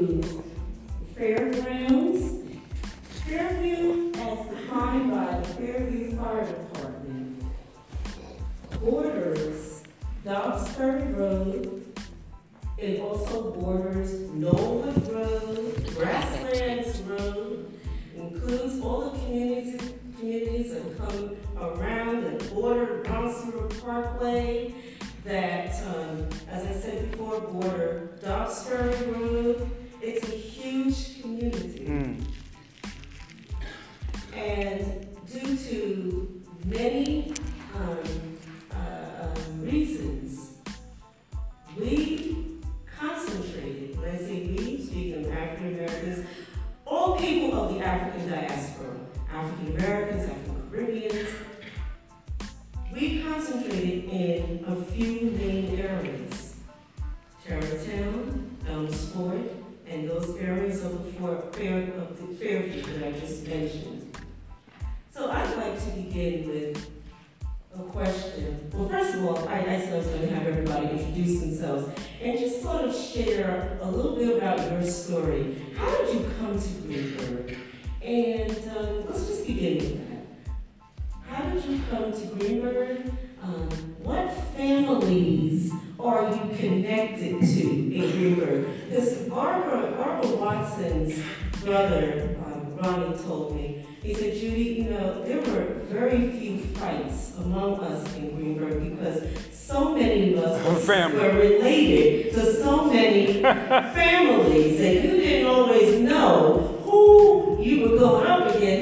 includes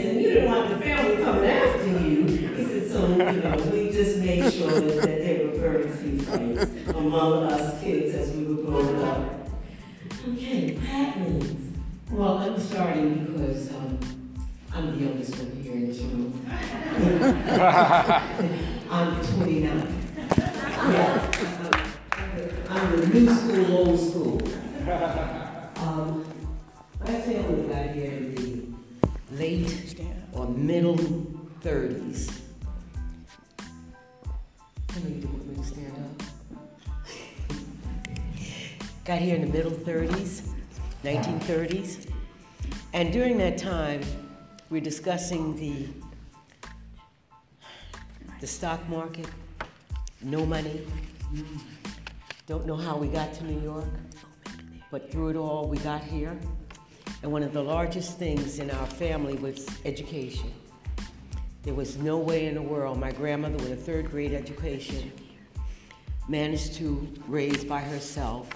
and you didn't want the family coming after you. He said, so, you know, we just made sure that, that there were very few fights among us kids as we were growing up. Okay, Patmans. Well, I'm starting because um, I'm the youngest one here in this room. I'm 29. Yeah, I'm- I'm the new or middle 30s. I know you don't want me to stand up. Got here in the middle 30s, 1930s. And during that time, we're discussing the, the stock market, no money, don't know how we got to New York, but through it all, we got here. And one of the largest things in our family was education. There was no way in the world, my grandmother with a third grade education managed to raise by herself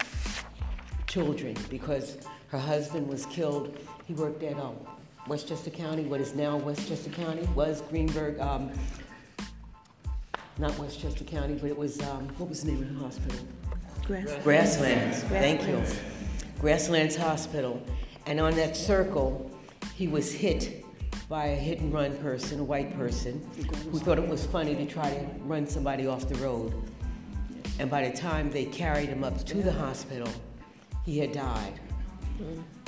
children because her husband was killed. He worked at um, Westchester County, what is now Westchester County, was Greenburgh, um, not Westchester County, but it was, um, what was the name of the hospital? Grasslands, Grasslands. thank you. Grasslands Hospital. And on that circle, he was hit by a hit and run person, a white person, who thought it was funny to try to run somebody off the road. And by the time they carried him up to the hospital, he had died.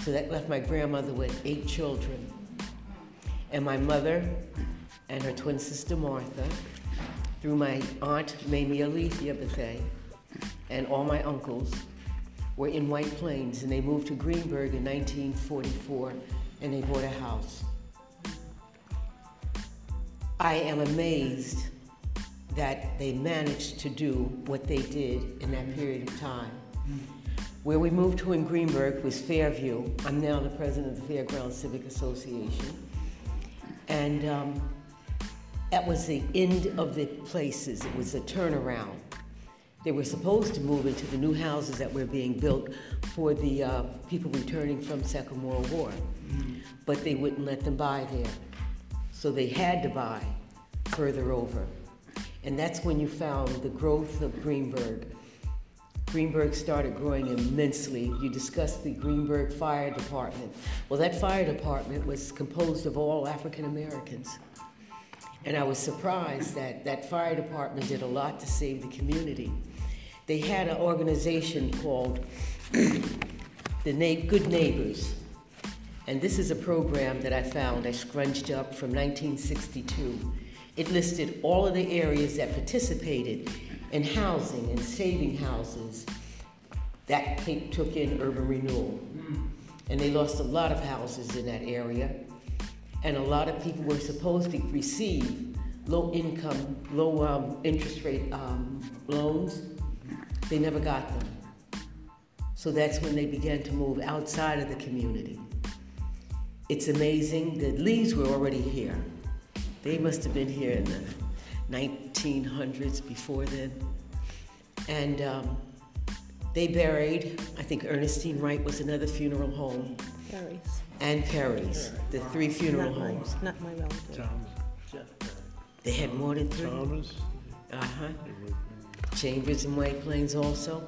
So that left my grandmother with eight children. And my mother and her twin sister Martha, through my aunt Mamie Alethea Bethea, and all my uncles were in White Plains, and they moved to Greenburgh in 1944, and they bought a house. I am amazed that they managed to do what they did in that period of time. Where we moved to in Greenburgh was Fairview. I'm now the president of the Fairgrounds Civic Association. And um, that was the end of the places. It was a turnaround. They were supposed to move into the new houses that were being built for the uh, people returning from Second World War, but they wouldn't let them buy there. So they had to buy further over. And that's when you found the growth of Greenburgh. Greenburgh started growing immensely. You discussed the Greenburgh Fire Department. Well, that fire department was composed of all African Americans. And I was surprised that that fire department did a lot to save the community. They had an organization called the Na- Good Neighbors. And this is a program that I found, I scrunched up from 1962. It listed all of the areas that participated in housing and saving houses that took in urban renewal. and they lost a lot of houses in that area. And a lot of people were supposed to receive low income, low um, interest rate um, loans. They never got them. So that's when they began to move outside of the community. It's amazing. The Lees were already here. They must have been here in the 1900s before then. And um, they buried, I think Ernestine Wright was another funeral home, Perry's. and Perry's, the three funeral Not mine, homes. Not my relative. Thomas, They had more than three. Thomas, Uh-huh. Chambers and White Plains also.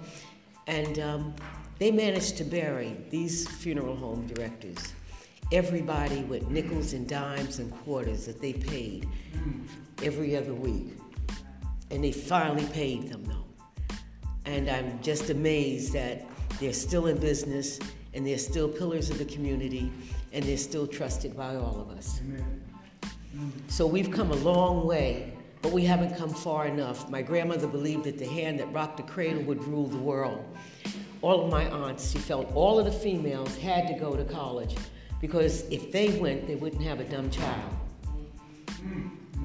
And um, they managed to bury these funeral home directors, everybody with nickels and dimes and quarters that they paid every other week. And they finally paid them though. And I'm just amazed that they're still in business and they're still pillars of the community and they're still trusted by all of us. So we've come a long way, but we haven't come far enough. My grandmother believed that the hand that rocked the cradle would rule the world. All of my aunts, she felt all of the females had to go to college because if they went, they wouldn't have a dumb child.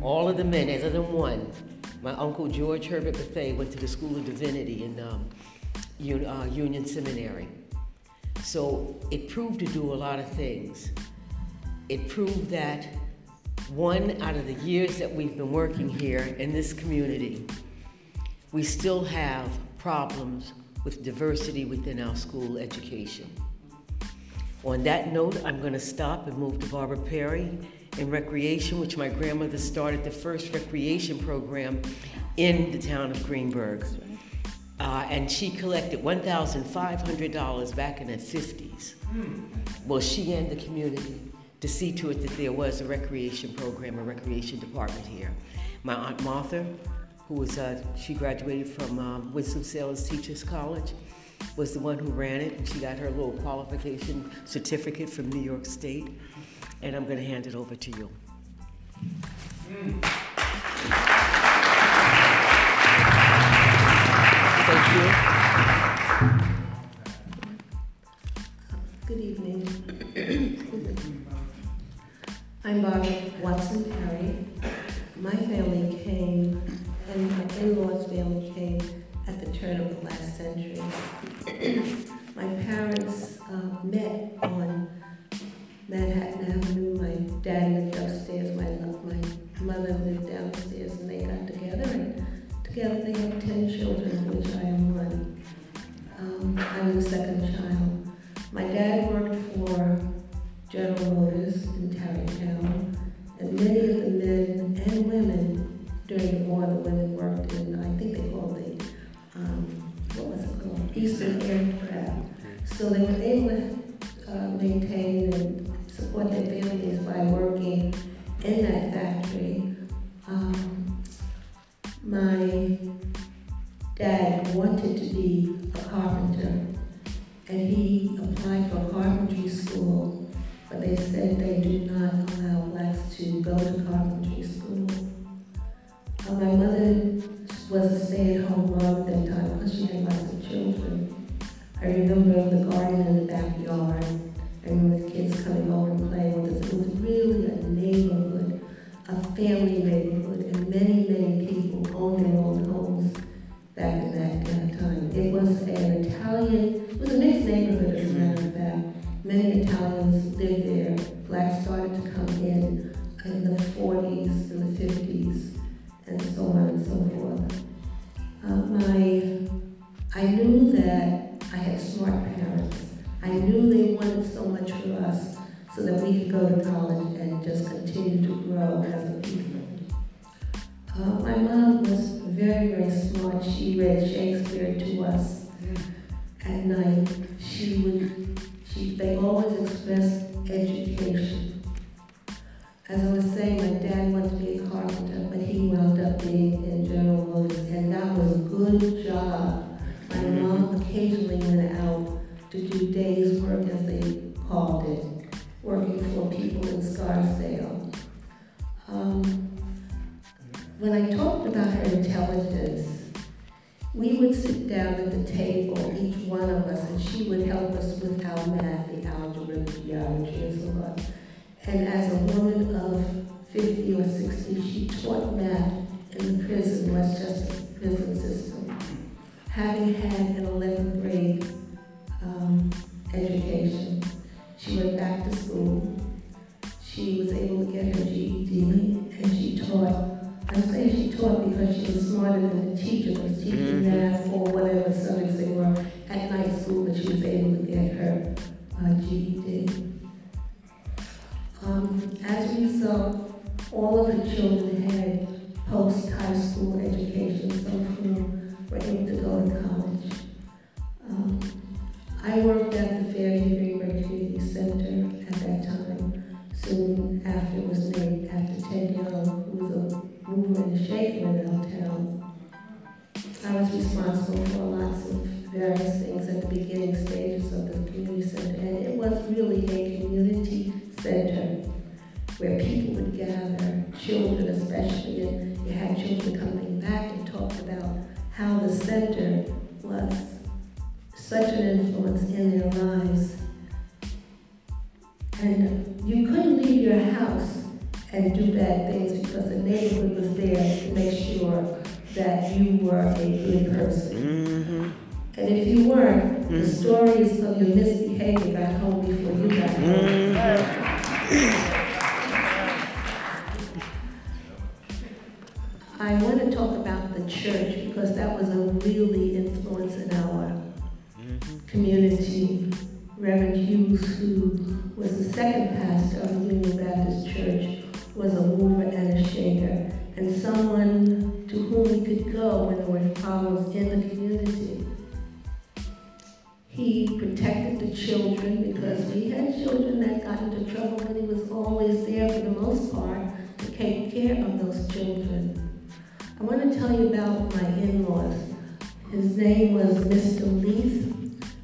All of the men, other than one, my uncle George Herbert Bethea went to the School of Divinity in um, uh, Union Seminary. So it proved to do a lot of things. It proved that one out of the years that we've been working here in this community, we still have problems with diversity within our school education. On that note, I'm going to stop and move to Barbara Perry in recreation, which my grandmother started the first recreation program in the town of Greenburgh. Uh, and she collected $1,500 back in the 50s. Well, she and the community to see to it that there was a recreation program, a recreation department here. My Aunt Martha, who was, uh, she graduated from um, Winston-Salem Teachers College, was the one who ran it, and she got her little qualification certificate from New York State. And I'm going to hand it over to you. Thank you. Good evening. I'm Barbara Watson Perry. My family came, and my in-laws' family came at the turn of the last century. 50 or 60, she taught math in the prison, Westchester prison system. Having had an 11th grade um, education, she went back to school. She was able to get her GED, and she taught I'm saying she taught because she was smarter than the teacher was teaching Mhm. math or whatever subjects they were at night school, but she was able to get her uh, GED. Um, as a result, all of the children had post-high school education, some of whom were able to go to college. Um, I worked at the Fairview Greenburgh Center at that time, soon after it was named after Ted Young, who was a mover and a shaker in our town. I was responsible for lots of various things at the beginning stages of the community center, and it was really a community center where people would gather, children especially, and you had children coming back and talked about how the center was such an influence in their lives. And you couldn't leave your house and do bad things because the neighborhood was there to make sure that you were a good person. Mm-hmm. And if you weren't, the stories of your misbehavior got home before you got home. I want to talk about the church because that was a really influence in our community. Reverend Hughes, who was the second pastor of the Union Baptist Church, was a mover and a shaker, and someone to whom we could go when there were problems in the community. He protected the children because we had children that got into trouble, but he was always there for the most part to take care of those children. I want to tell you about my in-laws. His name was Mr. Leith.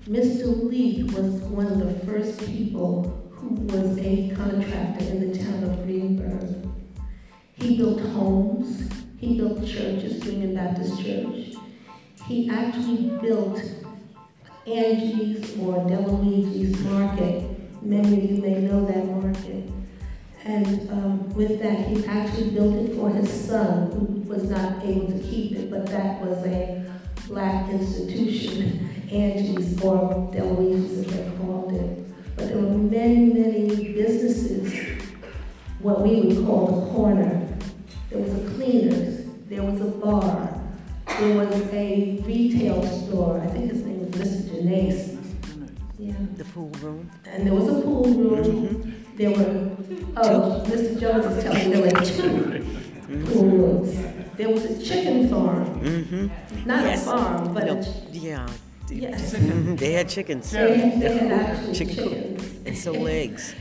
Mr. Leith was one of the first people who was a contractor in the town of Greenburgh. He built homes, he built churches, Union Baptist Church. He actually built Angie's or Deluigi's Market. Many of you may know that market. And um, with that, he actually built it for his son, who was not able to keep it, but that was a black institution, Angie's or Deluigi's, as they called it. But there were many, many businesses, what we would call the corner. There was a cleaners, there was a bar, there was a retail store, I think his name was Mr. Janace. Yeah. The pool room. And there was a pool room. There were, oh, Mr. Jones is telling me there were two pool rooms. There was a chicken farm, Mm-hmm. not a farm, but No, a, yeah. yes. Mhm, They had chickens They had, they had Chicken chickens. and sold eggs.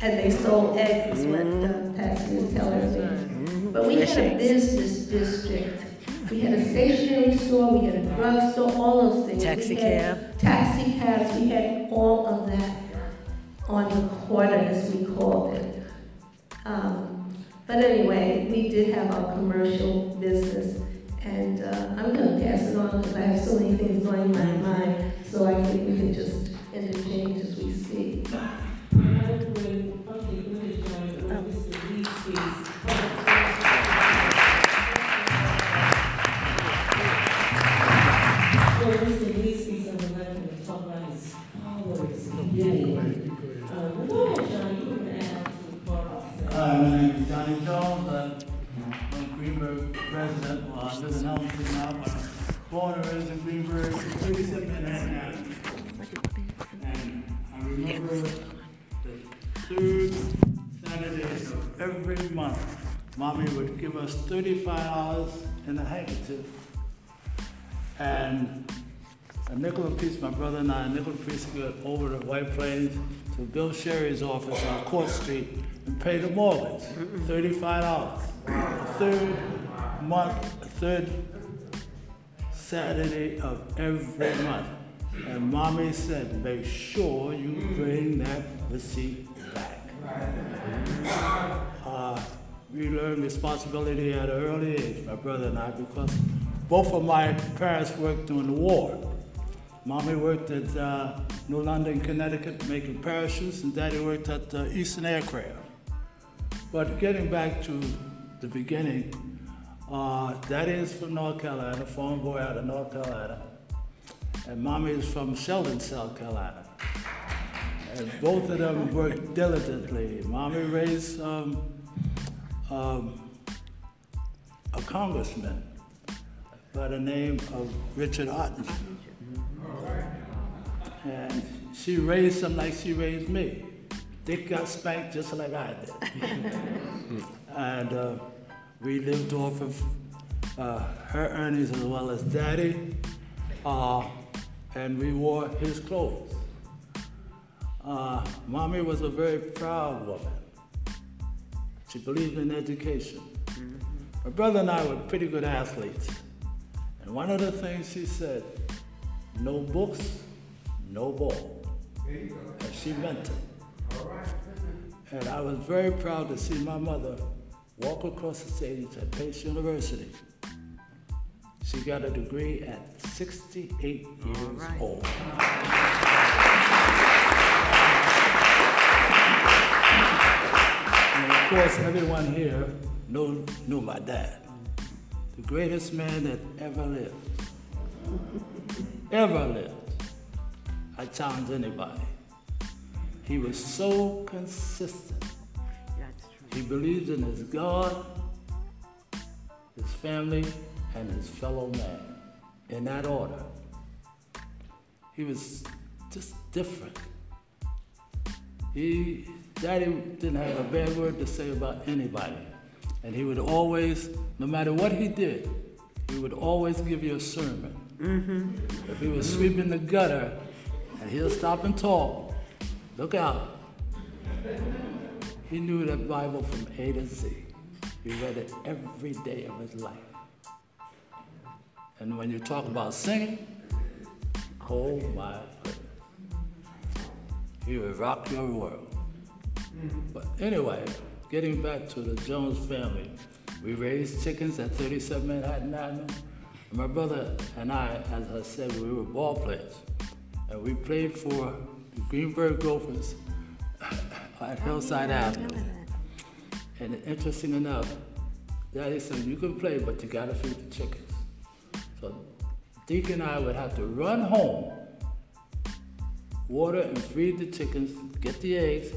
And they sold eggs, is what uh, Patsy was telling me. Mhm, But we fresh had a business district. We had a stationery store, we had a drugstore, all those things. Taxi cab. Taxi cabs, we had all of that on the corner, as we called it. Um, But anyway, we did have our commercial business, and uh, I'm gonna pass it on because I have so many things going in my mind, so I think we can just interchange as we speak. Apiece, my brother and I, nickel go over to White Plains to Bill Sherry's office on Court Street and pay the mortgage, thirty-five dollars. Third month, third Saturday of every month. And mommy said, make sure you bring that receipt back. Uh, we learned responsibility at an early age, my brother and I, because both of my parents worked during the war. Mommy worked at uh, New London, Connecticut, making parachutes, and Daddy worked at uh, Eastern Aircraft. But getting back to the beginning, uh, Daddy is from North Carolina, farm boy out of North Carolina, and Mommy is from Sheldon, South Carolina. And both of them worked diligently. Mommy raised um, um, a congressman by the name of Richard Otten. And she raised him like she raised me. Dick got spanked just like I did. and uh, we lived off of uh, her earnings as well as daddy, uh, and we wore his clothes. Uh, mommy was a very proud woman. She believed in education. My brother and I were pretty good athletes. And one of the things she said, no books, no ball. And she meant it. And I was very proud to see my mother walk across the stage at Pace University. She got a degree at 68 years old. And of course, everyone here knew, knew my dad, the greatest man that ever lived. Ever lived. I challenge anybody. He was so consistent. He believed in his God, his family, and his fellow man. In that order. He was just different. He, Daddy didn't have a bad word to say about anybody. And he would always, no matter what he did, he would always give you a sermon. Mm-hmm. If he was sweeping the gutter, and he'll stop and talk, look out. He knew the Bible from A to Z. He read it every day of his life. And when you talk about singing, oh my goodness. He would rock your world. But anyway, getting back to the Jones family, we raised chickens at 37 Manhattan Avenue. And my brother and I, as I said, we were ball players. And we played for the Greenburgh Gophers at Hillside Avenue. And interesting enough, Daddy said, you can play, but you gotta feed the chickens. So Deke and I would have to run home, water and feed the chickens, get the eggs,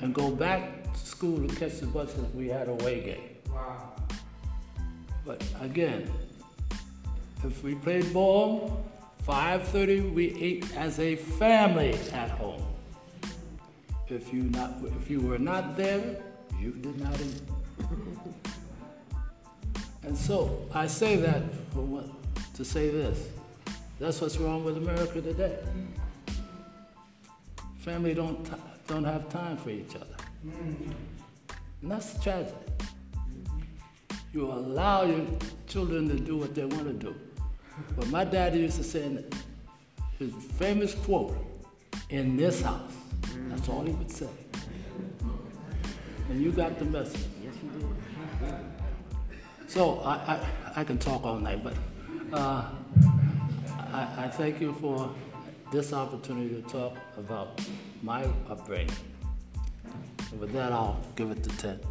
and go back to school to catch the bus if we had a away game. Wow. But again, if we played ball, 5:30 we ate as a family at home. If you not, if you were not there, you did not eat. And so I say that what, to say this. That's what's wrong with America today. Family don't don't have time for each other. And that's tragedy. You allow your children to do what they want to do. But my daddy used to say his famous quote, in this house. That's all he would say. And you got the message. Yes, you did. So I, I, I can talk all night, but uh, I, I thank you for this opportunity to talk about my upbringing. And with that, I'll give it to Ted.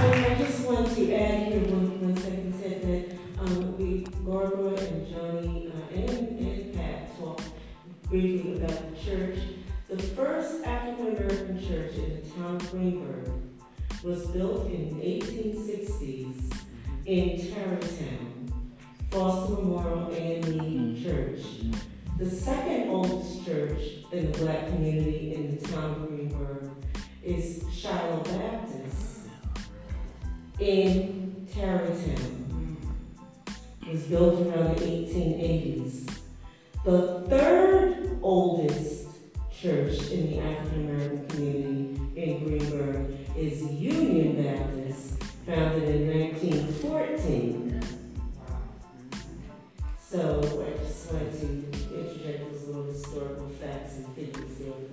Tony, I just want to add here one, one second, said that, um, we, Barbara and Johnny, uh, and, and Pat talked briefly about the church. The first African-American church in the town of Greenburgh was built in eighteen sixties in Tarrytown, Foster Memorial AME Church. The second oldest church in the black community in the town of Greenburgh in Tarrytown. It was built around the eighteen eighties. The third oldest church in the African American community in Greenburgh is Union Baptist, founded in nineteen fourteen. So I just wanted to interject those little historical facts and figures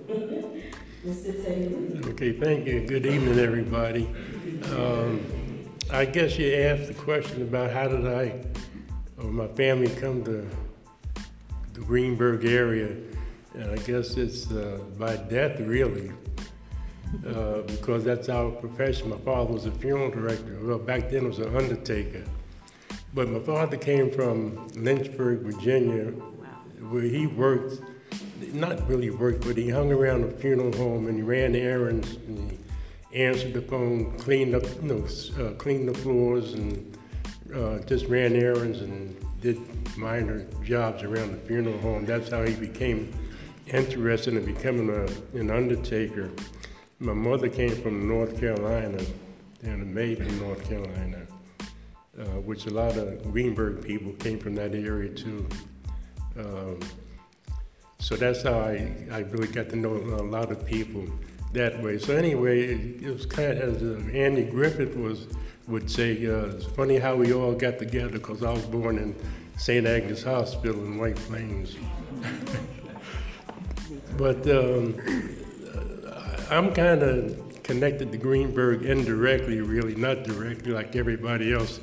Mr. Taylor. Okay, thank you. Good evening, everybody. Um, I guess you asked the question about how did I, or my family come to the Greenburgh area. And I guess it's uh, by death, really, uh, because that's our profession. My father was a funeral director. Well, back then it was an undertaker. But my father came from Lynchburg, Virginia, where he worked, not really worked, but he hung around a funeral home and he ran errands and he answered the phone, cleaned up, you know, uh, cleaned the floors and uh, just ran errands and did minor jobs around the funeral home. That's how he became interested in becoming a, an undertaker. My mother came from North Carolina, down in Maiden, North Carolina uh, which a lot of Greenburgh people came from that area too. Um, so that's how I, I really got to know a lot of people that way. So anyway, it, it was kind of, as uh, Andy Griffith was, would say, uh, it's funny how we all got together because I was born in St. Agnes Hospital in White Plains. but um, I'm kind of connected to Greenburgh indirectly, really, not directly like everybody else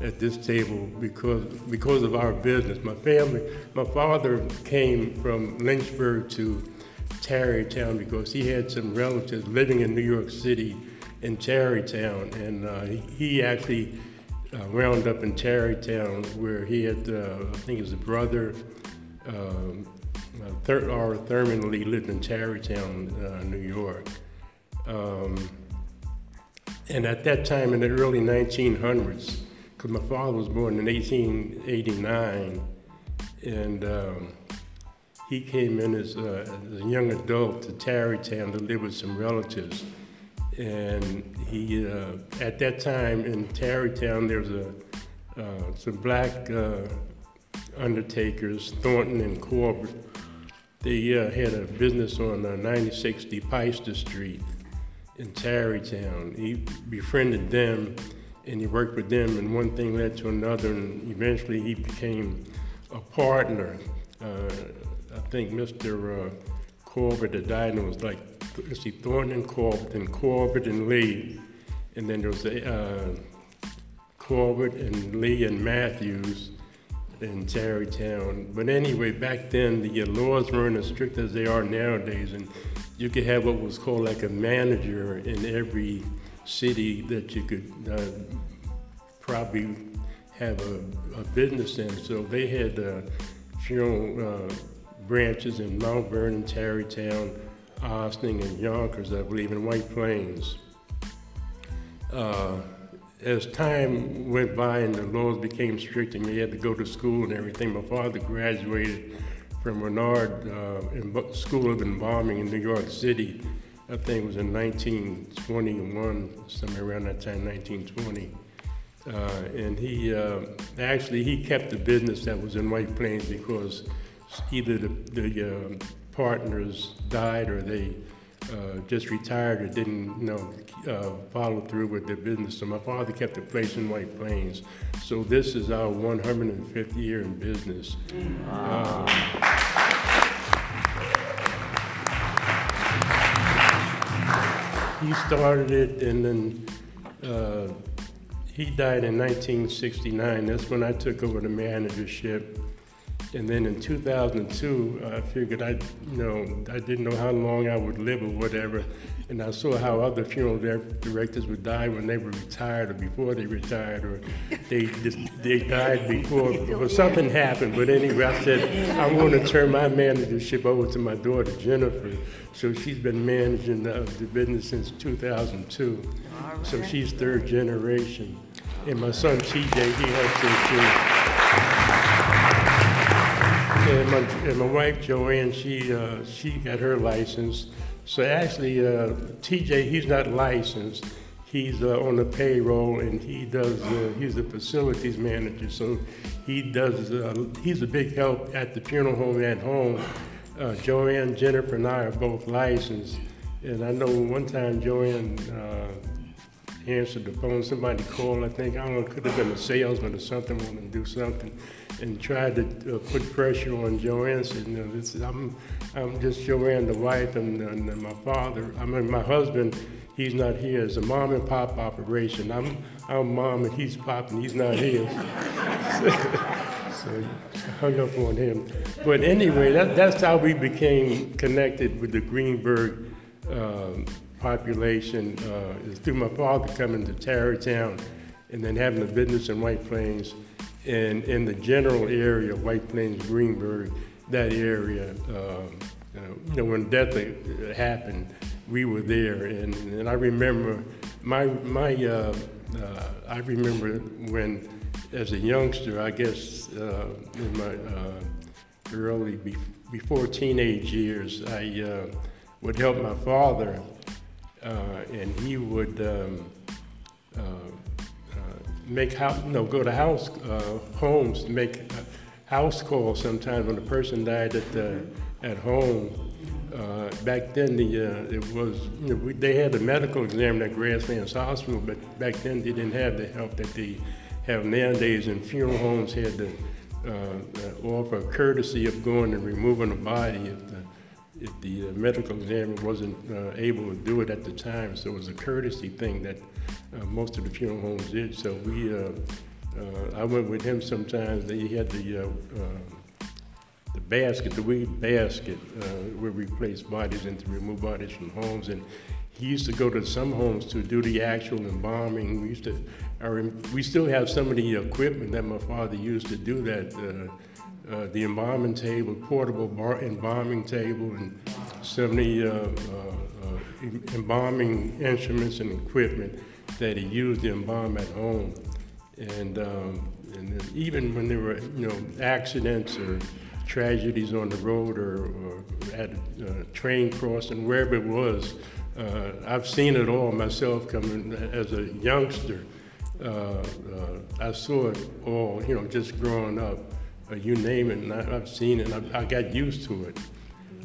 at this table because because of our business. My family, my father came from Lynchburg to Tarrytown because he had some relatives living in New York City in Tarrytown, and uh, he, actually uh, wound up in Tarrytown where he had, uh, I think his brother, um, uh, Thur- R. Thurman Lee lived in Tarrytown, uh, New York. Um, and at that time, in the early 1900s, because my father was born in 1889, and um, he came in as a, as a young adult to Tarrytown to live with some relatives. And he, uh, at that time in Tarrytown, there was a, uh, some black uh, undertakers, Thornton and Corbett. They uh, had a business on uh, 9060 Peister Street in Tarrytown. He befriended them and he worked with them, and one thing led to another, and eventually he became a partner. Uh, I think Mr. Uh, Corbett the it was like, let's see, Thornton and Corbett, and Corbett and Lee, and then there was uh, Corbett and Lee and Matthews in Tarrytown. But anyway, back then the uh, laws weren't as strict as they are nowadays, and you could have what was called like a manager in every city that you could uh, probably have a, a business in. So they had uh, funeral uh, branches in Mount Vernon, Tarrytown, Austin, and Yonkers, I believe, in White Plains. Uh, as time went by and the laws became strict and you had to go to school and everything, my father graduated from Renard uh, School of Embalming in New York City. I think it was in 1921, somewhere around that time, 1920. Uh, and he uh, actually he kept the business that was in White Plains because either the, the uh, partners died or they uh, just retired or didn't, you know, uh, follow through with their business. So my father kept a place in White Plains. So this is our 150th year in business. Wow! he started it and then uh, he died in 1969. That's when I took over the managership. And then in 2002, I figured I, you know, I didn't know how long I would live or whatever. And I saw how other funeral directors would die when they were retired or before they retired or they they died before or something happened. But anyway, I said, I want to turn my managership over to my daughter Jennifer. So she's been managing uh, the business since 2002. So she's third generation. And my son TJ, he helps too. And my, and my wife Joanne, she uh, she got her license. So actually, uh, TJ, he's not licensed. He's uh, on the payroll, and he does. Uh, he's the facilities manager, so he does. Uh, he's a big help at the funeral home at home. Uh, Joanne, Jennifer, and I are both licensed, and I know one time Joanne answered the phone. Somebody called, I think, I don't know, could have been a salesman or something, wanting to do something, and tried to uh, put pressure on Joanne. Said, "No, this is, I'm, I'm just Joanne, the wife, and, and my father. I mean, my husband. He's not here. It's a mom and pop operation. I'm, I'm mom and he's pop and he's not here. So I hung up on him. But anyway, that, that's how we became connected with the Greenburgh um, population. Uh, is through my father coming to Tarrytown and then having a business in White Plains. And in the general area of White Plains, Greenburgh, that area, uh, you know, when death happened, we were there. And, and I remember my, my uh, uh, I remember when as a youngster, I guess uh, in my uh, early, be- before teenage years, I uh, would help my father, and he would um, make house, no, go to house uh, homes make house calls sometimes when a person died at the, at home. Uh, back then, the uh, it was you know, we, they had a medical exam at Grasslands Hospital, but back then they didn't have the help that they have nowadays, and funeral homes had to uh, offer courtesy of going and removing a body if the, if the uh, medical examiner wasn't uh, able to do it at the time. So it was a courtesy thing that uh, most of the funeral homes did. So we, uh, uh, I went with him sometimes. He had the uh, the basket, the weed basket, where we place bodies and to remove bodies from homes. And he used to go to some homes to do the actual embalming. We used to, our, we still have some of the equipment that my father used to do that. Uh, the embalming table, portable bar, embalming table, and some of the uh, uh, uh, embalming instruments and equipment that he used to embalm at home. And, um, and even when there were, you know, accidents or tragedies on the road or, or at a uh, train crossing, wherever it was, uh, I've seen it all myself coming as a youngster. Uh, uh, I saw it all, you know, just growing up. Uh, you name it, and I, I've seen it, I, I got used to it.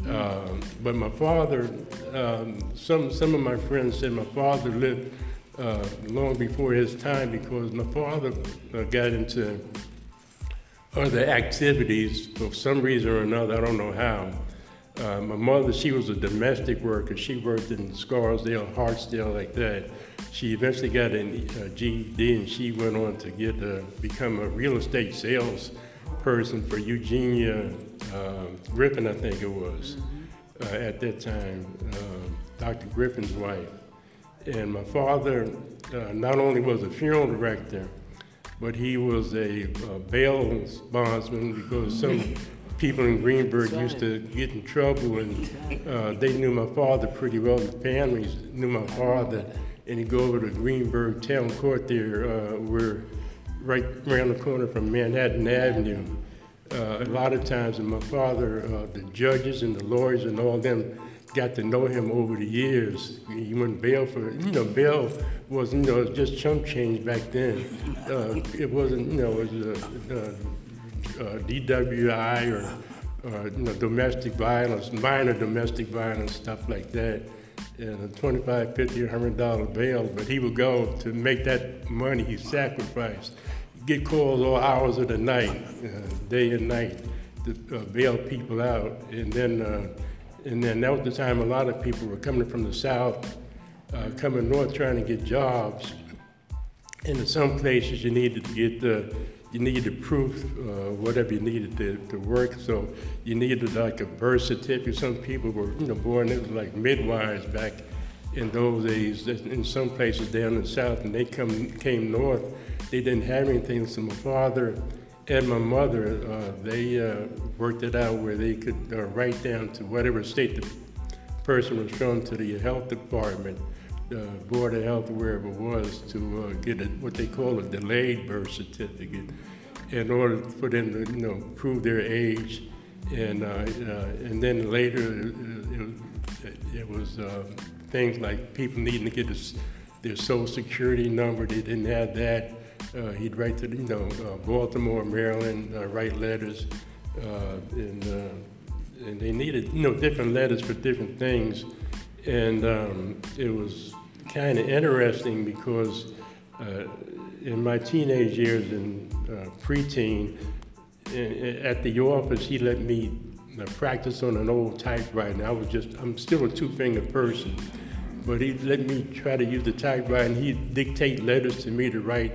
Um, but my father, um, some some of my friends said my father lived uh, long before his time because my father uh, got into other activities for some reason or another. I don't know how. Uh, my mother, she was a domestic worker. She worked in Scarsdale, Hartsdale, like that. She eventually got a uh, GED, and she went on to get uh, become a real estate sales person for Eugenia uh, Griffin, I think it was, uh, at that time, um, Dr. Griffin's wife. And my father uh, not only was a funeral director, but he was a uh, bail bondsman because some people in Greenburgh used to get in trouble and uh, they knew my father pretty well. The families knew my father, and he'd go over to Greenburgh Town Court there, uh, where right around the corner from Manhattan Avenue. Uh, a lot of times, and my father, uh, the judges and the lawyers and all them got to know him over the years. He went bail for, you know, bail was, you know, just chump change back then. Uh, it wasn't, you know, it was uh, uh, DWI or, or, you know, domestic violence, minor domestic violence, stuff like that. And a 25, 50, 100 dollar bail, but he would go to make that money he sacrificed. Get calls all hours of the night, uh, day and night, to uh, bail people out. And then uh, and then that was the time a lot of people were coming from the south, uh, coming north trying to get jobs. And in some places you needed to get the, you needed proof, uh, whatever you needed to, to work. So you needed like a birth certificate. Some people were, you know, born, it was like midwives back in those days. In some places down in the south, and they come came north, they didn't have anything. So my father and my mother, uh, they uh, worked it out where they could uh, write down to whatever state the person was from to the health department, uh, Board of Health, wherever it was, to uh, get a, what they call a delayed birth certificate in order for them to, you know, prove their age. And, uh, uh, and then later, uh, it, it was uh, things like people needing to get their social security number. They didn't have that. He'd write to, you know, Baltimore, Maryland, write letters, and, and they needed, you know, different letters for different things. And um, it was kind of interesting because uh, in my teenage years and uh, preteen, i- at the office, he let me uh, practice on an old typewriter. And I was just, I'm still a two-finger person, but he let me try to use the typewriter, and he'd dictate letters to me to write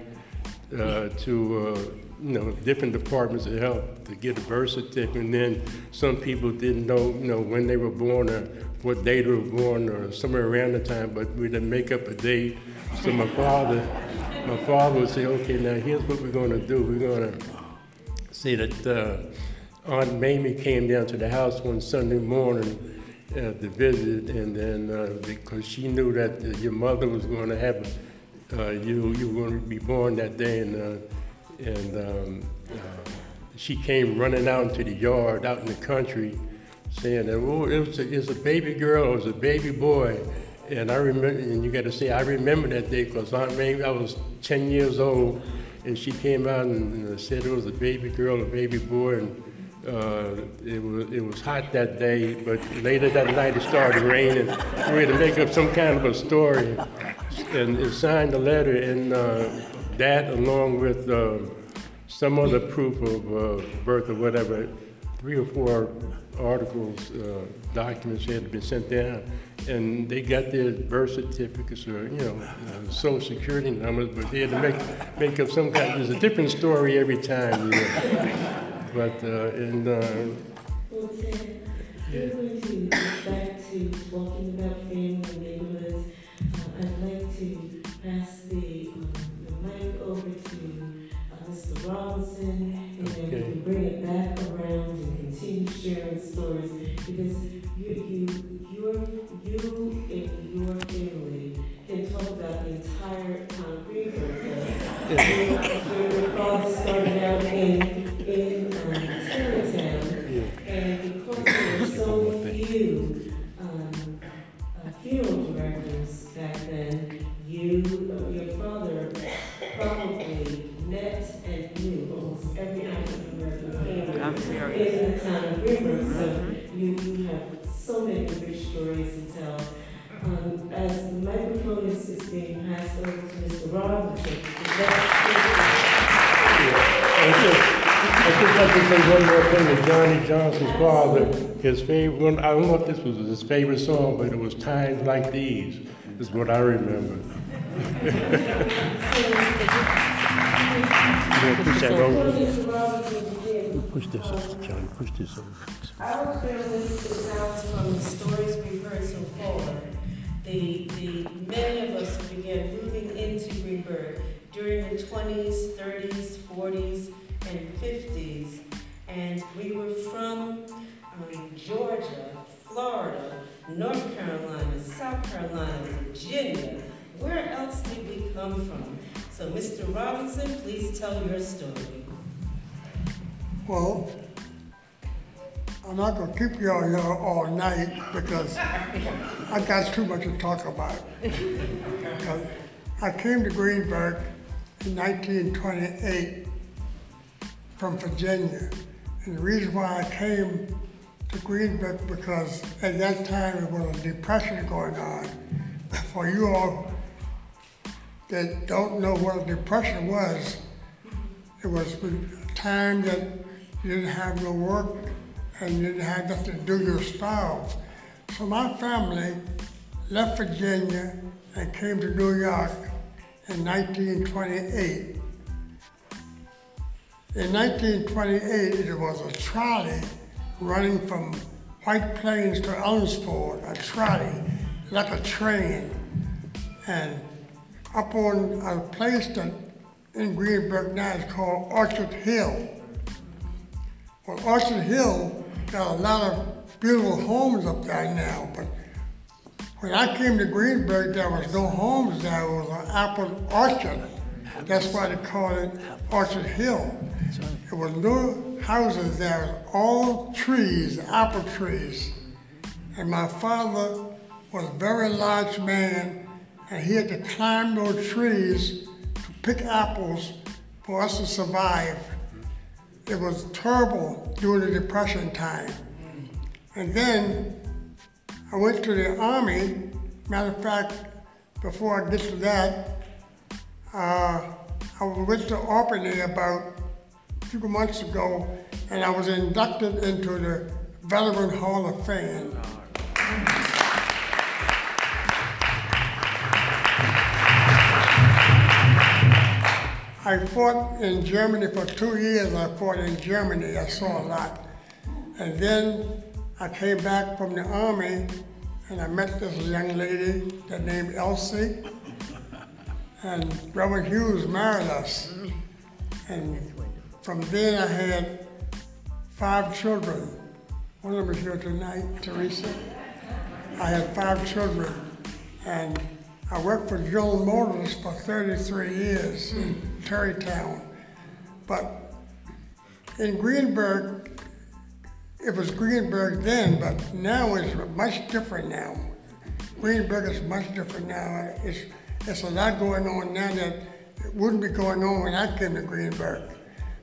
uh, to, uh, you know, different departments of health to get a birth certificate. And then some people didn't know, you know, when they were born or what day they were born or somewhere around the time, but we didn't make up a date. So my father, my father would say, okay, now here's what we're gonna do. We're gonna say that uh, Aunt Mamie came down to the house one Sunday morning uh, to visit, and then uh, because she knew that your mother was going to have uh, you, you were going to be born that day, and uh, and um, uh, she came running out into the yard, out in the country, saying that oh, it was a, it's a baby girl, it was a baby boy. And I remember, and you got to say, I remember that day because Aunt Mamie, I was 10 years old, and she came out and uh, said it was a baby girl, a baby boy, and uh, it was it was hot that day. But later that night it started raining. We had to make up some kind of a story, and, and signed the letter, and uh, that along with uh, some other proof of uh, birth or whatever, three or four articles, uh, documents had been sent down, and they got their birth certificates or, you know, uh, social security numbers, but they had to make, make up some kind, there's a different story every time, you know. But, uh, and, uh, Well, Ted, we're going to get back to talking about family and neighborhoods. Uh, I'd like to pass the, um, the mic over to uh, Mr. Robinson, and Okay. can sharing stories, because you, you, you're, you and your family can talk about the entire town say one more thing to Johnny Johnson's father. His favorite, one, I don't know if this was his favorite song, but it was Times Like These, is what I remember. Yeah, push that So, over. Mr. Robinson, Push this, up, Johnny, push this over. Our family sounds from the stories we've heard so far. The, the, many of us began moving into Greenburgh during the twenties, thirties, forties, and fifties. And we were from, um, Georgia, Florida, North Carolina, South Carolina, Virginia. Where else did we come from? So, Mr. Robinson, please tell your story. Well, I'm not gonna keep you all here all night because I got too much to talk about. I came to Greenburgh in 1928 from Virginia. And the reason why I came to Greenburgh because at that time there was a depression going on. For you all that don't know what a depression was, it was a time that you didn't have no work and you didn't have nothing to do, you starved. So my family left Virginia and came to New York in 1928. In 1928, it was a trolley running from White Plains to Elmsford, a trolley, like a train. And up on a place that in Greenburgh now is called Orchard Hill. Well, Orchard Hill got a lot of beautiful homes up there now, but when I came to Greenburgh, there was no homes there. It was an apple orchard. That's why they called it Orchard Hill. There was no houses there. All trees, apple trees. And my father was a very large man, and he had to climb those trees to pick apples for us to survive. It was terrible during the Depression time. And then I went to the Army. Matter of fact, before I get to that, uh, I was went to Albany about a few months ago, and I was inducted into the Veteran Hall of Fame. I fought in Germany for two years. I fought in Germany. I saw a lot. And then I came back from the army and I met this young lady that named Elsie. And Reverend Hughes married us. And from then I had five children. One of them is here tonight, Teresa. I had five children. And I worked for General Motors for 33 years in Tarrytown. But in Greenburgh, it was Greenburgh then, but now it's much different now. Greenburgh is much different now. It's, it's a lot going on now that it wouldn't be going on when I came to Greenburgh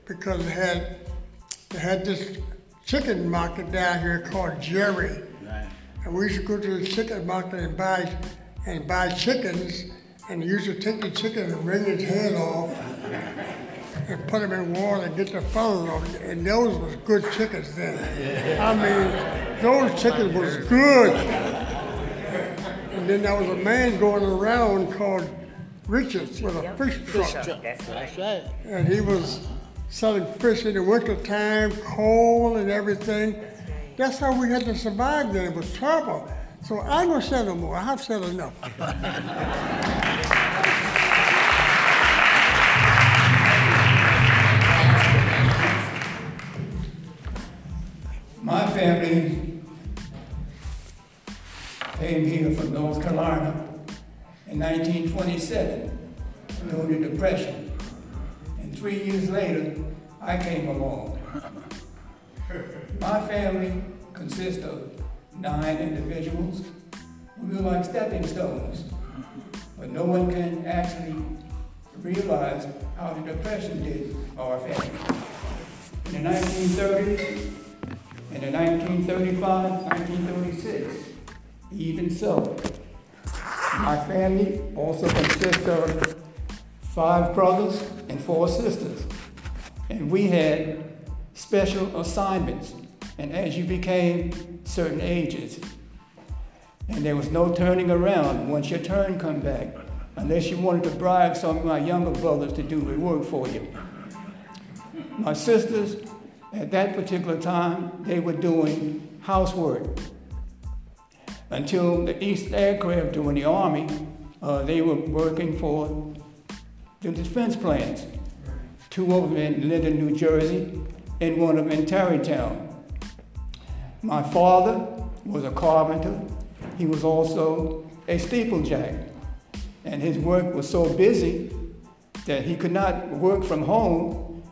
because they had, they had this chicken market down here called Jerry. And we used to go to the chicken market and buy and buy chickens, and you used to take the chicken and wring its head off and put them in water and get the feathers off. And those was good chickens then. I mean, those chickens was good. And then there was a man going around called Richards with a fish truck. That's right. And he was selling fish in the wintertime, coal and everything. That's how we had to survive then. It was trouble. So I ain't gonna say no more. I've said enough. My family came here from North Carolina in 1927 during the Depression. And three years later, I came along. My family consists of nine individuals. We were like stepping stones, but no one can actually realize how the Depression did our family. In the 1930s, in the 1935, 1936, even so. My family also consists of five brothers and four sisters. And we had special assignments. And as you became certain ages, and there was no turning around once your turn come back, unless you wanted to bribe some of my younger brothers to do the work for you. My sisters, at that particular time, they were doing housework. Until the East Aircraft during the Army, uh, they were working for the defense plants. Two of them in New Jersey, and one of them in Tarrytown. My father was a carpenter. He was also a steeplejack. And his work was so busy that he could not work from home.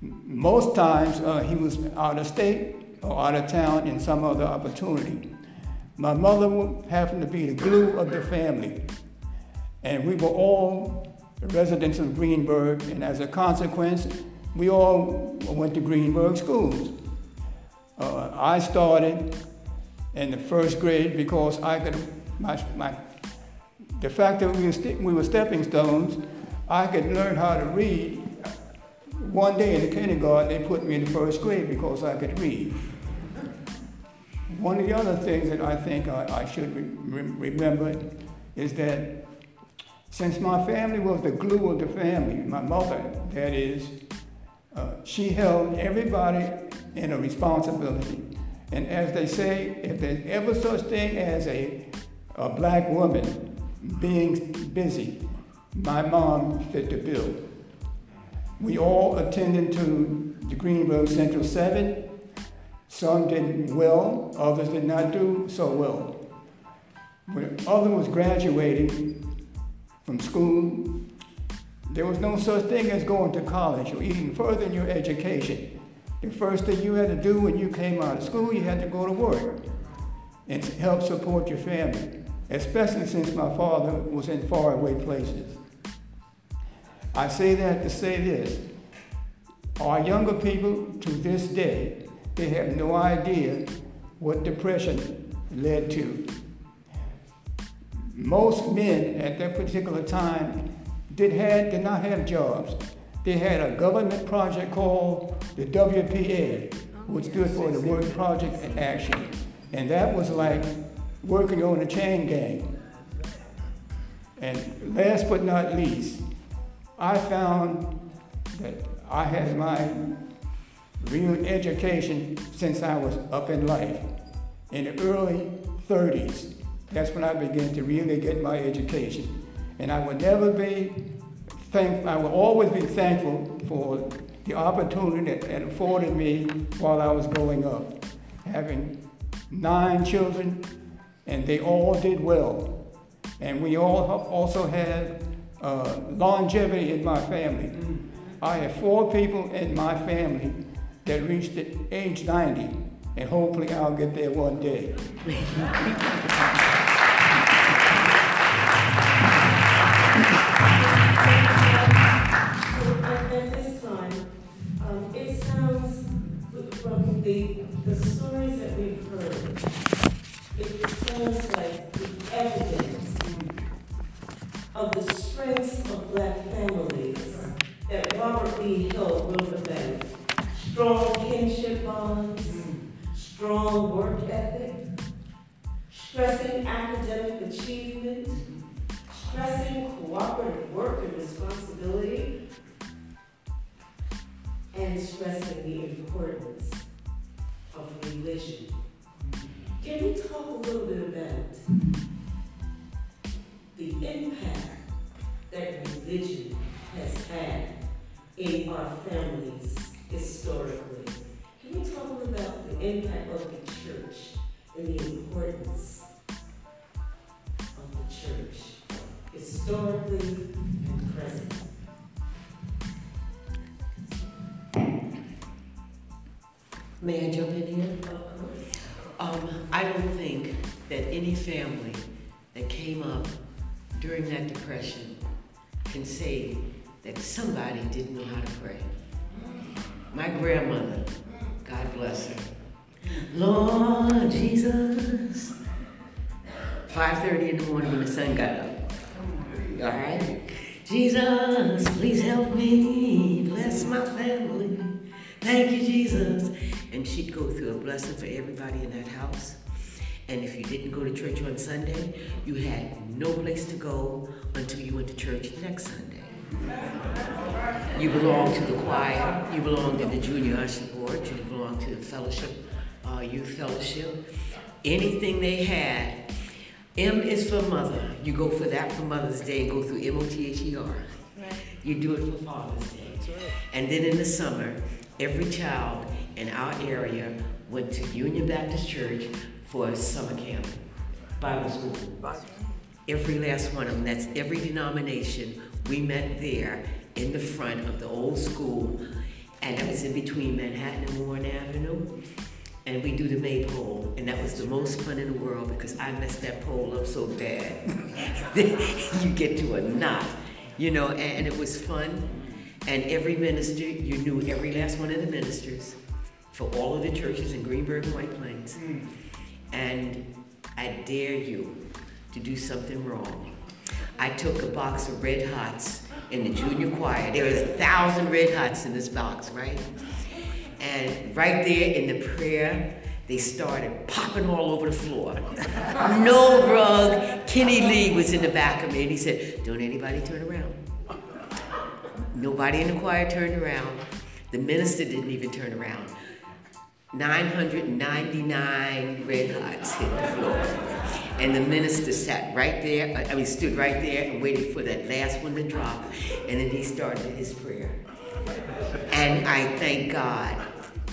Most times uh, he was out of state or out of town in some other opportunity. My mother happened to be the glue of the family. And we were all residents of Greenburgh, and as a consequence, we all went to Greenburgh schools. Uh, I started in the first grade because I could, my, my, the fact that we were, st- we were stepping stones, I could learn how to read. One day in the kindergarten, they put me in the first grade because I could read. One of the other things that I think I, I should re- re- remember is that since my family was the glue of the family, my mother, that is, uh, she held everybody in a responsibility. And as they say, if there's ever such thing as a, a black woman being busy, my mom fit the bill. We all attended to the Greenburgh Central 7. Some did well, others did not do so well. When other was graduating from school, there was no such thing as going to college or even further in your education. The first thing you had to do when you came out of school, you had to go to work and help support your family, especially since my father was in faraway places. I say that to say this. Our younger people to this day, they have no idea what depression led to. most men at that particular time did, had, did not have jobs. They had a government project called the WPA, which stood for the Work Project Action. And that was like working on a chain gang. And last but not least, I found that I had my real education since I was up in life. In the early 30s, that's when I began to really get my education. And I would never be thank, I will always be thankful for the opportunity that it afforded me while I was growing up. Having nine children, and they all did well. And we all also had uh, longevity in my family. I have four people in my family that reached the age 90, and hopefully I'll get there one day. At, this time, um, it sounds from the, the stories that we've heard, it sounds like the evidence of the strengths of black families that Robert B. Hill. Strong blessing for everybody in that house. And if you didn't go to church on Sunday, you had no place to go until you went to church next Sunday. You belonged to the choir, you belonged to the junior usher board, you belonged to the fellowship, uh, youth fellowship. Anything they had, M is for mother. You go for that for Mother's Day, and go through M O T H E R. You do it for Father's Day. And then in the summer, every child in our area went to Union Baptist Church for summer camp, Bible school. Every last one of them, that's every denomination. We met there in the front of the old school, and that was in between Manhattan and Warren Avenue. And we do the maypole, and that was the most fun in the world because I messed that pole up so bad. you get to a knot, you know, and it was fun. And every minister, you knew every last one of the ministers for all of the churches in Greenburgh and White Plains. Hmm. And I dare you to do something wrong. I took a box of Red Hots in the junior choir. There was a thousand Red Hots in this box, right? And right there in the prayer, they started popping all over the floor. No rug. Kenny Lee was in the back of me and he said, Don't anybody turn around. Nobody in the choir turned around. The minister didn't even turn around. 999 red hots hit the floor. And the minister sat right there, I mean, stood right there and waited for that last one to drop. And then he started his prayer. And I thank God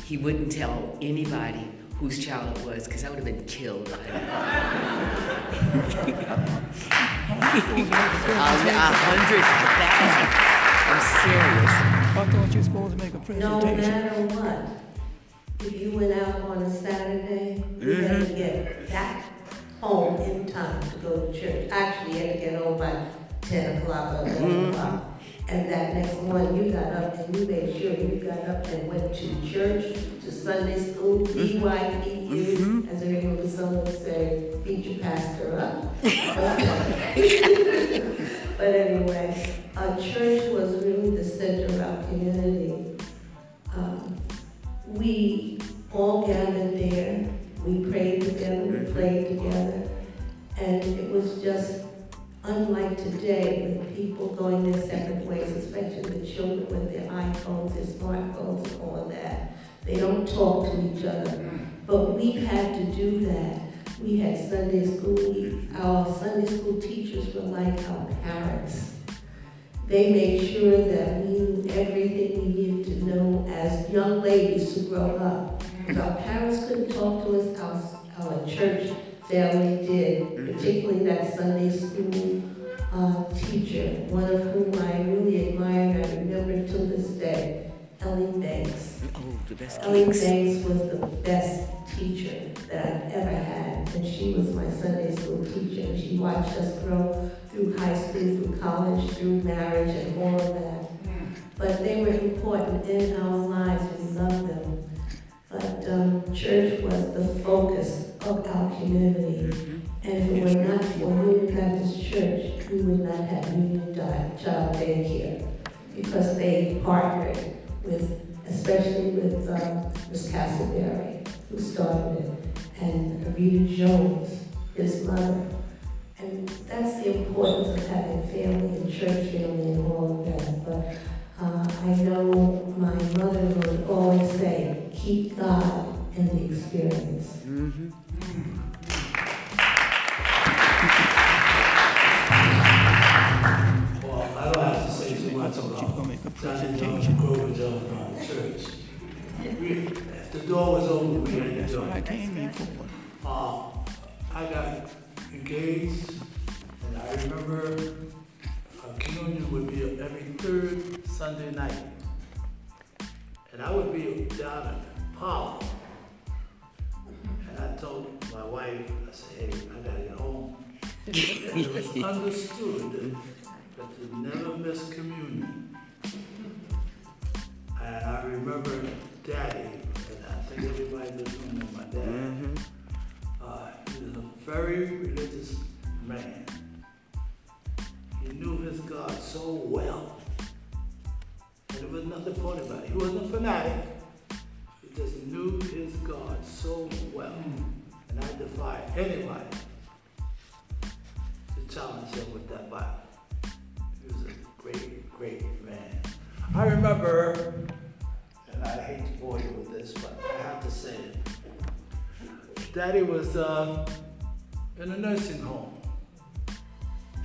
he wouldn't tell anybody whose child it was, because I would have been killed by now. A a hundred thousand. I'm serious. I thought you were supposed to make a presentation. No presentation. matter what, if you went out on a Saturday, you had to mm-hmm. get back home in time to go to church. Actually, you had to get home by ten o'clock or eleven mm-hmm. o'clock. And that next morning, you got up and you made sure you got up and went to church, to Sunday school, mm-hmm. BYPU, as I remember someone say, beat your pastor up. But anyway, our church was really the center of our community. We all gathered there, we prayed together, we played together, and it was just unlike today with people going their separate ways, especially the children with their iPhones, their smartphones and all that. They don't talk to each other. But we had to do that. We had Sunday school, we- our Sunday school teachers were like our parents. They made sure that we knew everything we needed to know as young ladies to grow up. If our parents couldn't talk to us, our, our church family did, particularly that Sunday school uh, teacher, one of whom I really admire and I remember to this day, Ellie Banks. Oh, the best Ellen cakes. Banks was the best teacher that I've ever had, and she was my Sunday school teacher. And She watched us grow through high school, through college, through marriage, and all of that. But they were important in our lives. We loved them. But um, church was the focus of our community. And if it were not for Union Baptist Church, we would not have Union Child Daycare because they partnered with, especially with um, Ms. Castleberry, who started it, and Rita Jones, his mother. And that's the importance of having family and church family and all of that. But uh, I know my mother would always say, keep God in the experience. Well, I don't have to say too much about Johnny the door was open, we had to do it. came here for. Uh, I got engaged, and I remember uh, communion would be every third Sunday night. And I would be down at Powell. And I told my wife, I said, hey, I gotta get home. And it was understood that to never miss communion. And I remember Daddy, I think everybody room knew my dad. Uh, he was a very religious man. He knew his God so well. And there was nothing funny about it. He wasn't a fanatic. He just knew his God so well. And I defy anybody to challenge him with that Bible. He was a great, great man. I remember, I hate to bore you with this, but I have to say it. Daddy was uh, in a nursing home.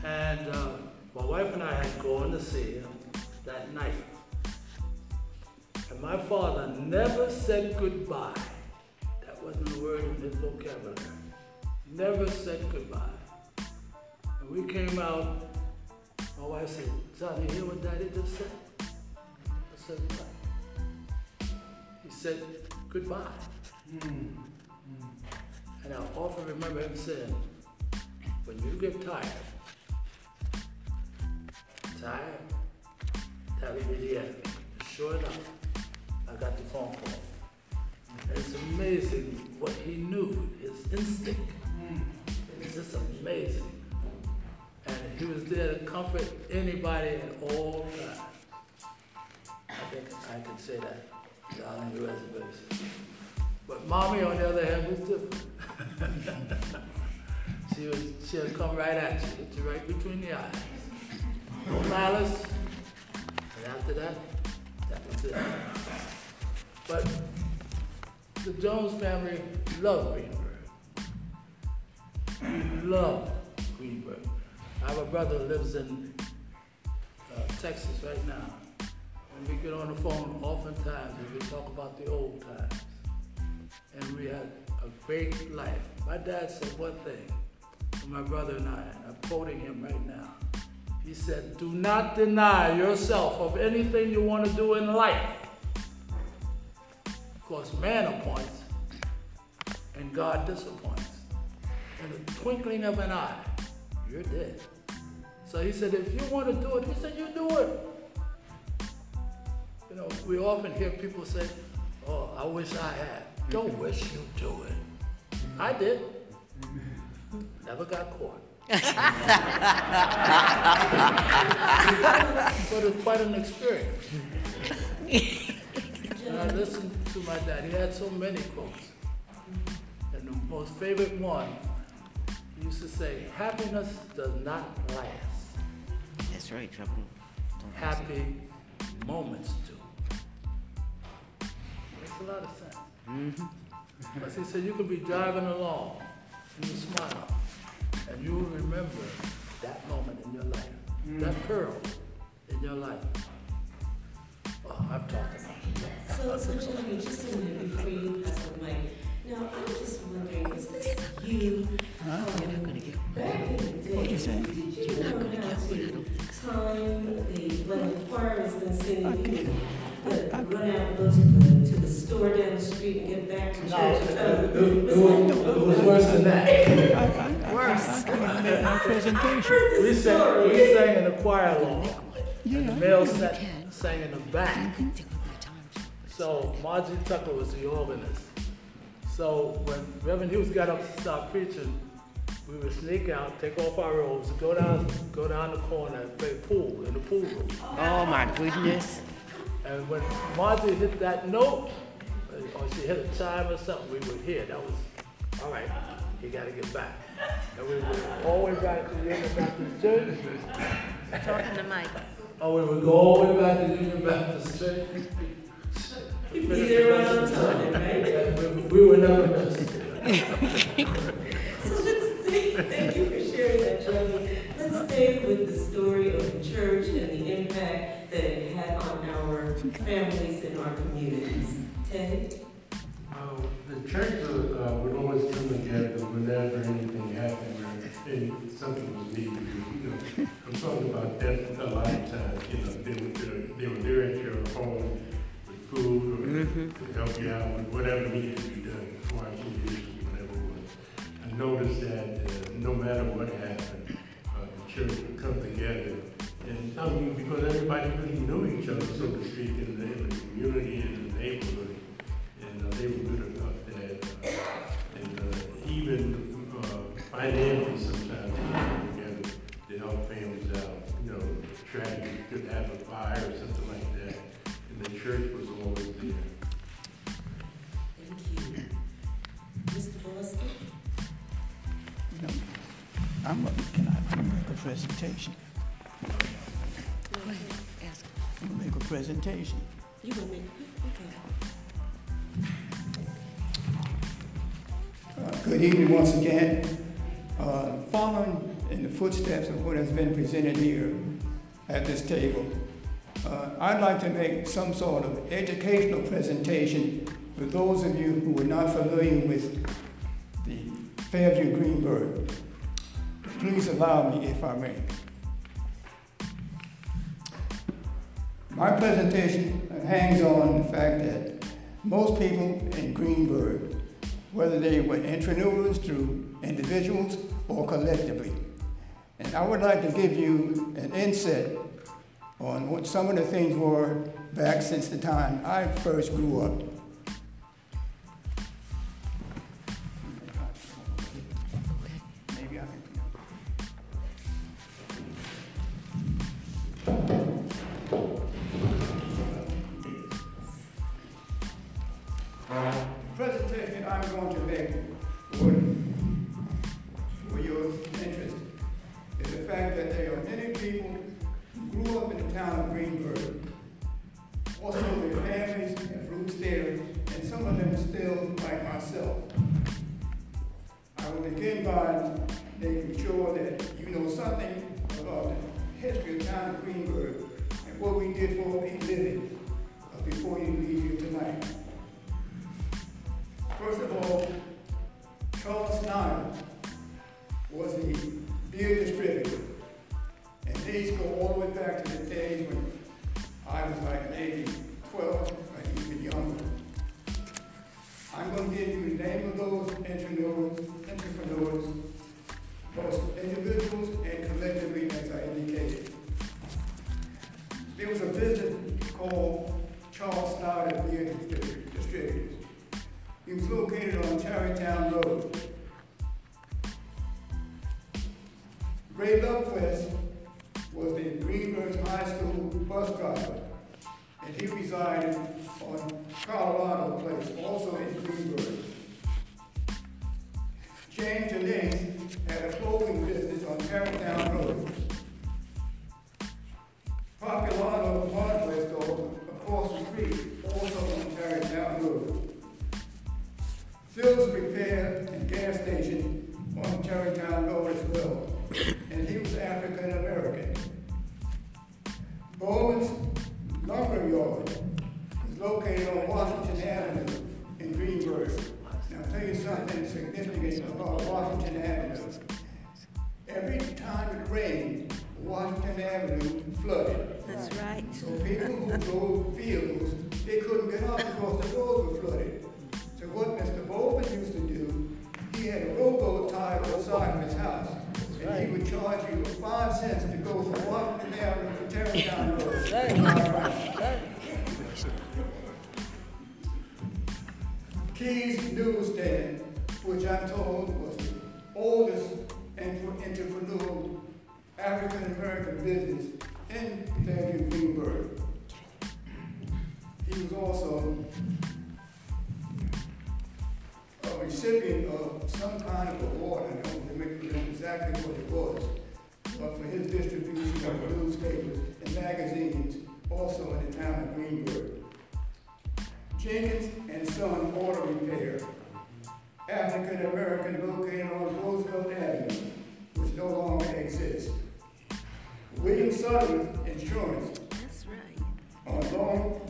And uh, my wife and I had gone to see him that night. And my father never said goodbye. That wasn't a word in his vocabulary. Never said goodbye. And we came out, my wife said, Johnny, you hear what daddy just said? I said, what? Said, goodbye. Hmm. And I often remember him saying, when you get tired, tired, that will be the end. Sure enough, I got the phone call. Hmm. It's amazing what he knew, his instinct. Hmm. It's just amazing. And he was there to comfort anybody at all times. I think I can say that down the reservation. But mommy, on the other hand, was different. she was, she'll come right at you, hit you right between the eyes. No malice. And after that, that was it. But the Jones family loved Greenburgh. We loved Greenburgh. I have a brother who lives in uh, Texas right now. When we get on the phone, oftentimes we talk about the old times. And we had a great life. My dad said one thing to my brother and I, and I'm quoting him right now. He said, Do not deny yourself of anything you want to do in life. Of course, man appoints and God disappoints. In the twinkling of an eye, you're dead. So he said, if you want to do it, he said, you do it. You know, we often hear people say, oh, I wish I had. Don't wish you do it. I did. Never got caught. But it's quite an experience. And I listened to my dad, he had so many quotes. And the most favorite one, he used to say, happiness does not last. That's right, trouble. happy moments do. Makes a lot of sense. Because he said you could be driving along and you smile, and you will remember that moment in your life, that pearl in your life. Oh, I've talked enough. So, so Johnny, just a minute before you pass the mic. Now, I'm just wondering, is this you? um, Back in the day, did you know how to time the, when the choir has been singing, you could uh, run out and go to the, to the store down the street and get back to church? Uh, was that- was worse than that. Worse. Make my I presentation. heard We this sang, story. we sang in the choir along, Yeah, and the male sang, sang in the back. So Margie Tucker was the organist. So when Reverend Hughes got up to start preaching, we would sneak out, take off our robes, go down, go down the corner and play pool in the pool room. Oh, my goodness. And when Margie hit that note, or she hit a chime or something, we would hear. That was, all right, you gotta get back. And we would all the way back to Union Baptist Church. Talking to Mike. Oh, we would go all the way back to Union Baptist Church. You'd be there around time, right? We, we were never missed. So let's stay, thank you for sharing that, Johnny. Let's stay with the story of the church and the impact that it had on our families and our communities. Teddy? Uh, The church uh, would always come together whenever anything happened or any- something was needed. You know, I'm talking about death a lot of times, you know, they were, there- they were there at your home with food or to help you out with whatever needed to be done, washing dishes, whatever it was. I noticed that uh, no matter what happened, uh, the church would come together. And I mean, because everybody really knew each other, so to speak, in the, in the community and the neighborhood. And uh, they were good enough that. Uh, And uh, even uh, financially sometimes they come together to help families out. You know, tragedy could have a fire or something like that. And the church was always there. Thank you. Mr. Boston? I'm, gonna- can I make a presentation? I'm gonna make a presentation. You gonna make, okay. Uh, Good evening once again. Uh, Following in the footsteps of what has been presented here at this table, uh, I'd like to make some sort of educational presentation for those of you who are not familiar with the Fairview Greenburgh. Please allow me if I may. My presentation hangs on the fact that most people in Greenburgh whether they were entrepreneurs through individuals or collectively. And I would like to give you an insight on what some of the things were back since the time I first grew up. Was located on Tarrytown Road. Ray Lupquist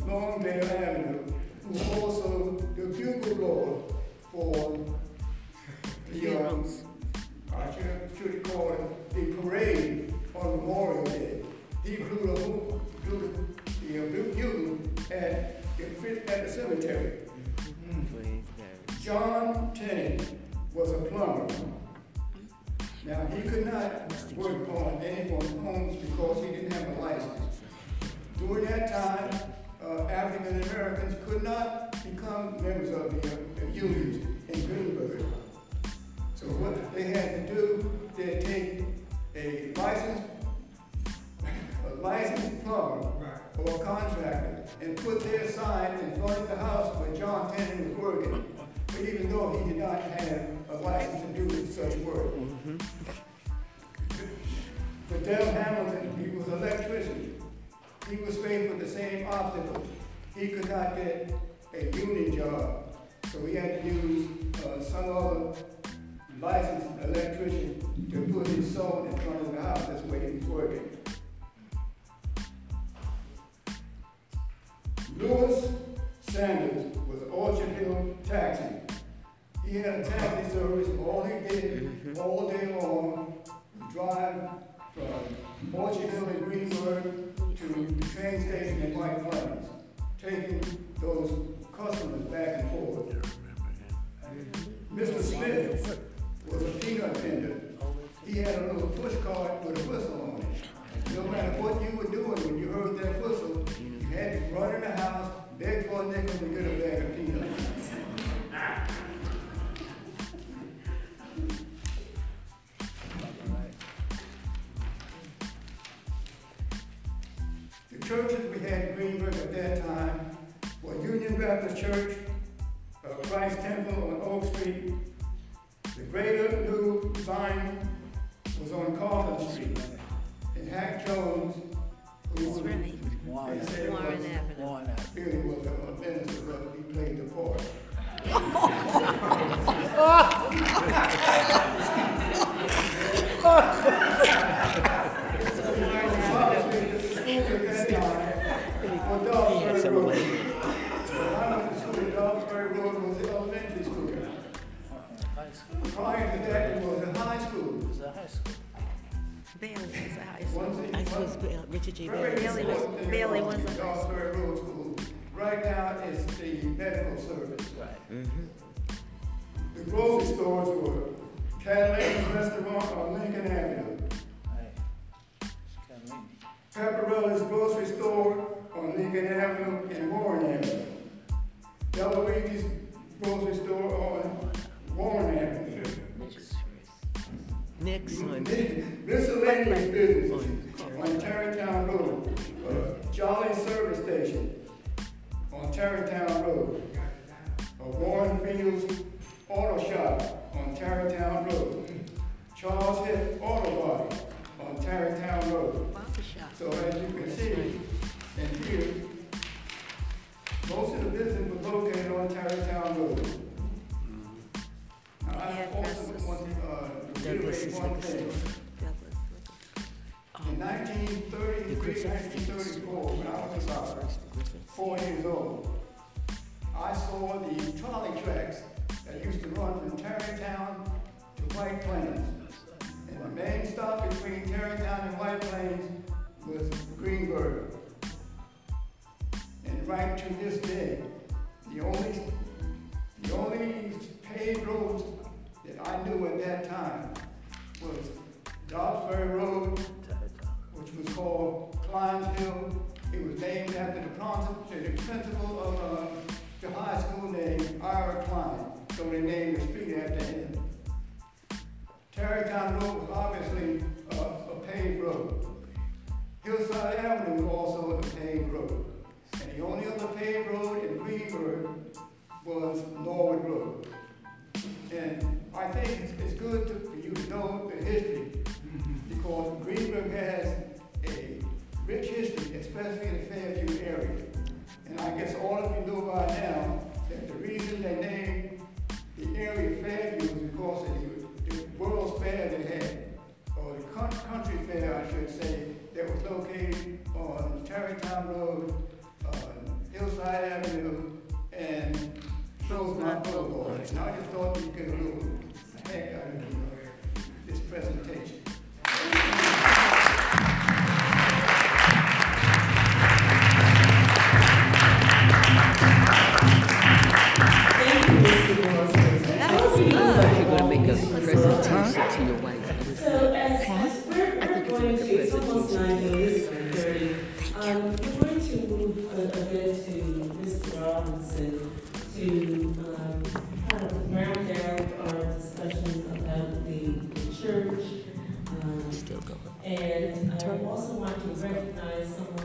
Long, Longdale Avenue, who also the bugle blower for the, um, I should, should call it the parade on Memorial Day. He blew the, whole- blew the, the uh, bugle at, at the cemetery. John Tennant was a plumber. Now, he could not work on anyone's homes because he didn't have a license. During that time, African Americans could not become members of the, the unions in Greenburgh. So what they had to do, they'd take a licensed, a licensed plumber or a contractor and put their sign in front of the house where John Tennant was working. But even though he did not have a license to do such work. For Dale Hamilton, he was an electrician. He was faced with the same obstacle. He could not get a union job, so he had to use uh, some other licensed electrician to put his saw in front of the house. That's where he was working. Lewis Sanders was Orchard Hill Taxi. He had a taxi service, all he did all day long, drive from Orchard Hill in Greenburgh to the train station in White Plains, taking those customers back and forth. Mr. Smith was a peanut vendor. He had a little push cart with a whistle on it. No matter what you were doing, when you heard that whistle, you had to run in the house, beg for a nickel to get a bag of peanuts. Churches we had in Greenburgh at that time were Union Baptist Church, uh, Christ Temple on Oak Street. The Greater New Zion was on Carlton Street. And Hack Jones, who was, right. they said Warren was, Avenue. really was a minister, but he played the part. Prior suppose Richard J. Very Bailey. Bailey was- Bailey was a high school. Dawsbury Road School, right now is the medical service. Mm-hmm. The grocery stores were Cadillac's Restaurant on Lincoln Avenue, Paparolla's Grocery Store on Lincoln Avenue and Warren Avenue. Bellaree's grocery store on Warren Avenue. Next mm-hmm. on, Miscellaneous businesses on Tarrytown Road. Uh, Jolly Service Station on Tarrytown Road. Uh, Warren Fields Auto Shop on Tarrytown Road. Charles Hill Auto Body on Tarrytown Road. So as you can see and hear, most of the business was located on Tarrytown Road. Now, I also want to, uh, reiterate one thing. In nineteen thirty-three, nineteen thirty-four, when I was about four years old, I saw the trolley tracks that used to run from Tarrytown to White Plains. And the main stop between Tarrytown and White Plains was Greenburgh. And right to this day, the only, the only paved roads that I knew at that time was Dobbs Ferry Road, was called Klein's Hill. It was named after the principal, of uh, the high school named Ira Klein, so they named the street after him. Tarrytown Road was obviously uh, a paved road. Hillside Avenue was also a paved road. And the only other paved road in Greenburgh was Norwood Road. And I think it's, it's good to, for you to know the history, because Greenburgh has rich history, especially in the Fairview area. And I guess all of you know by now that the reason they named the area Fairview was because of the, World's Fair they had, or the country fair, I should say, that was located on Tarrytown Road, on Hillside Avenue, and Rosemont Boulevard. And I just thought you could a heck out of uh, this presentation. Presentation to your wife. So as, as we're, we're going to, it's almost nine thirty, um, we're going to move a, a bit to Mr. Robinson to, um, kind of round out our discussion about the, the church. Um, and I also want to recognize someone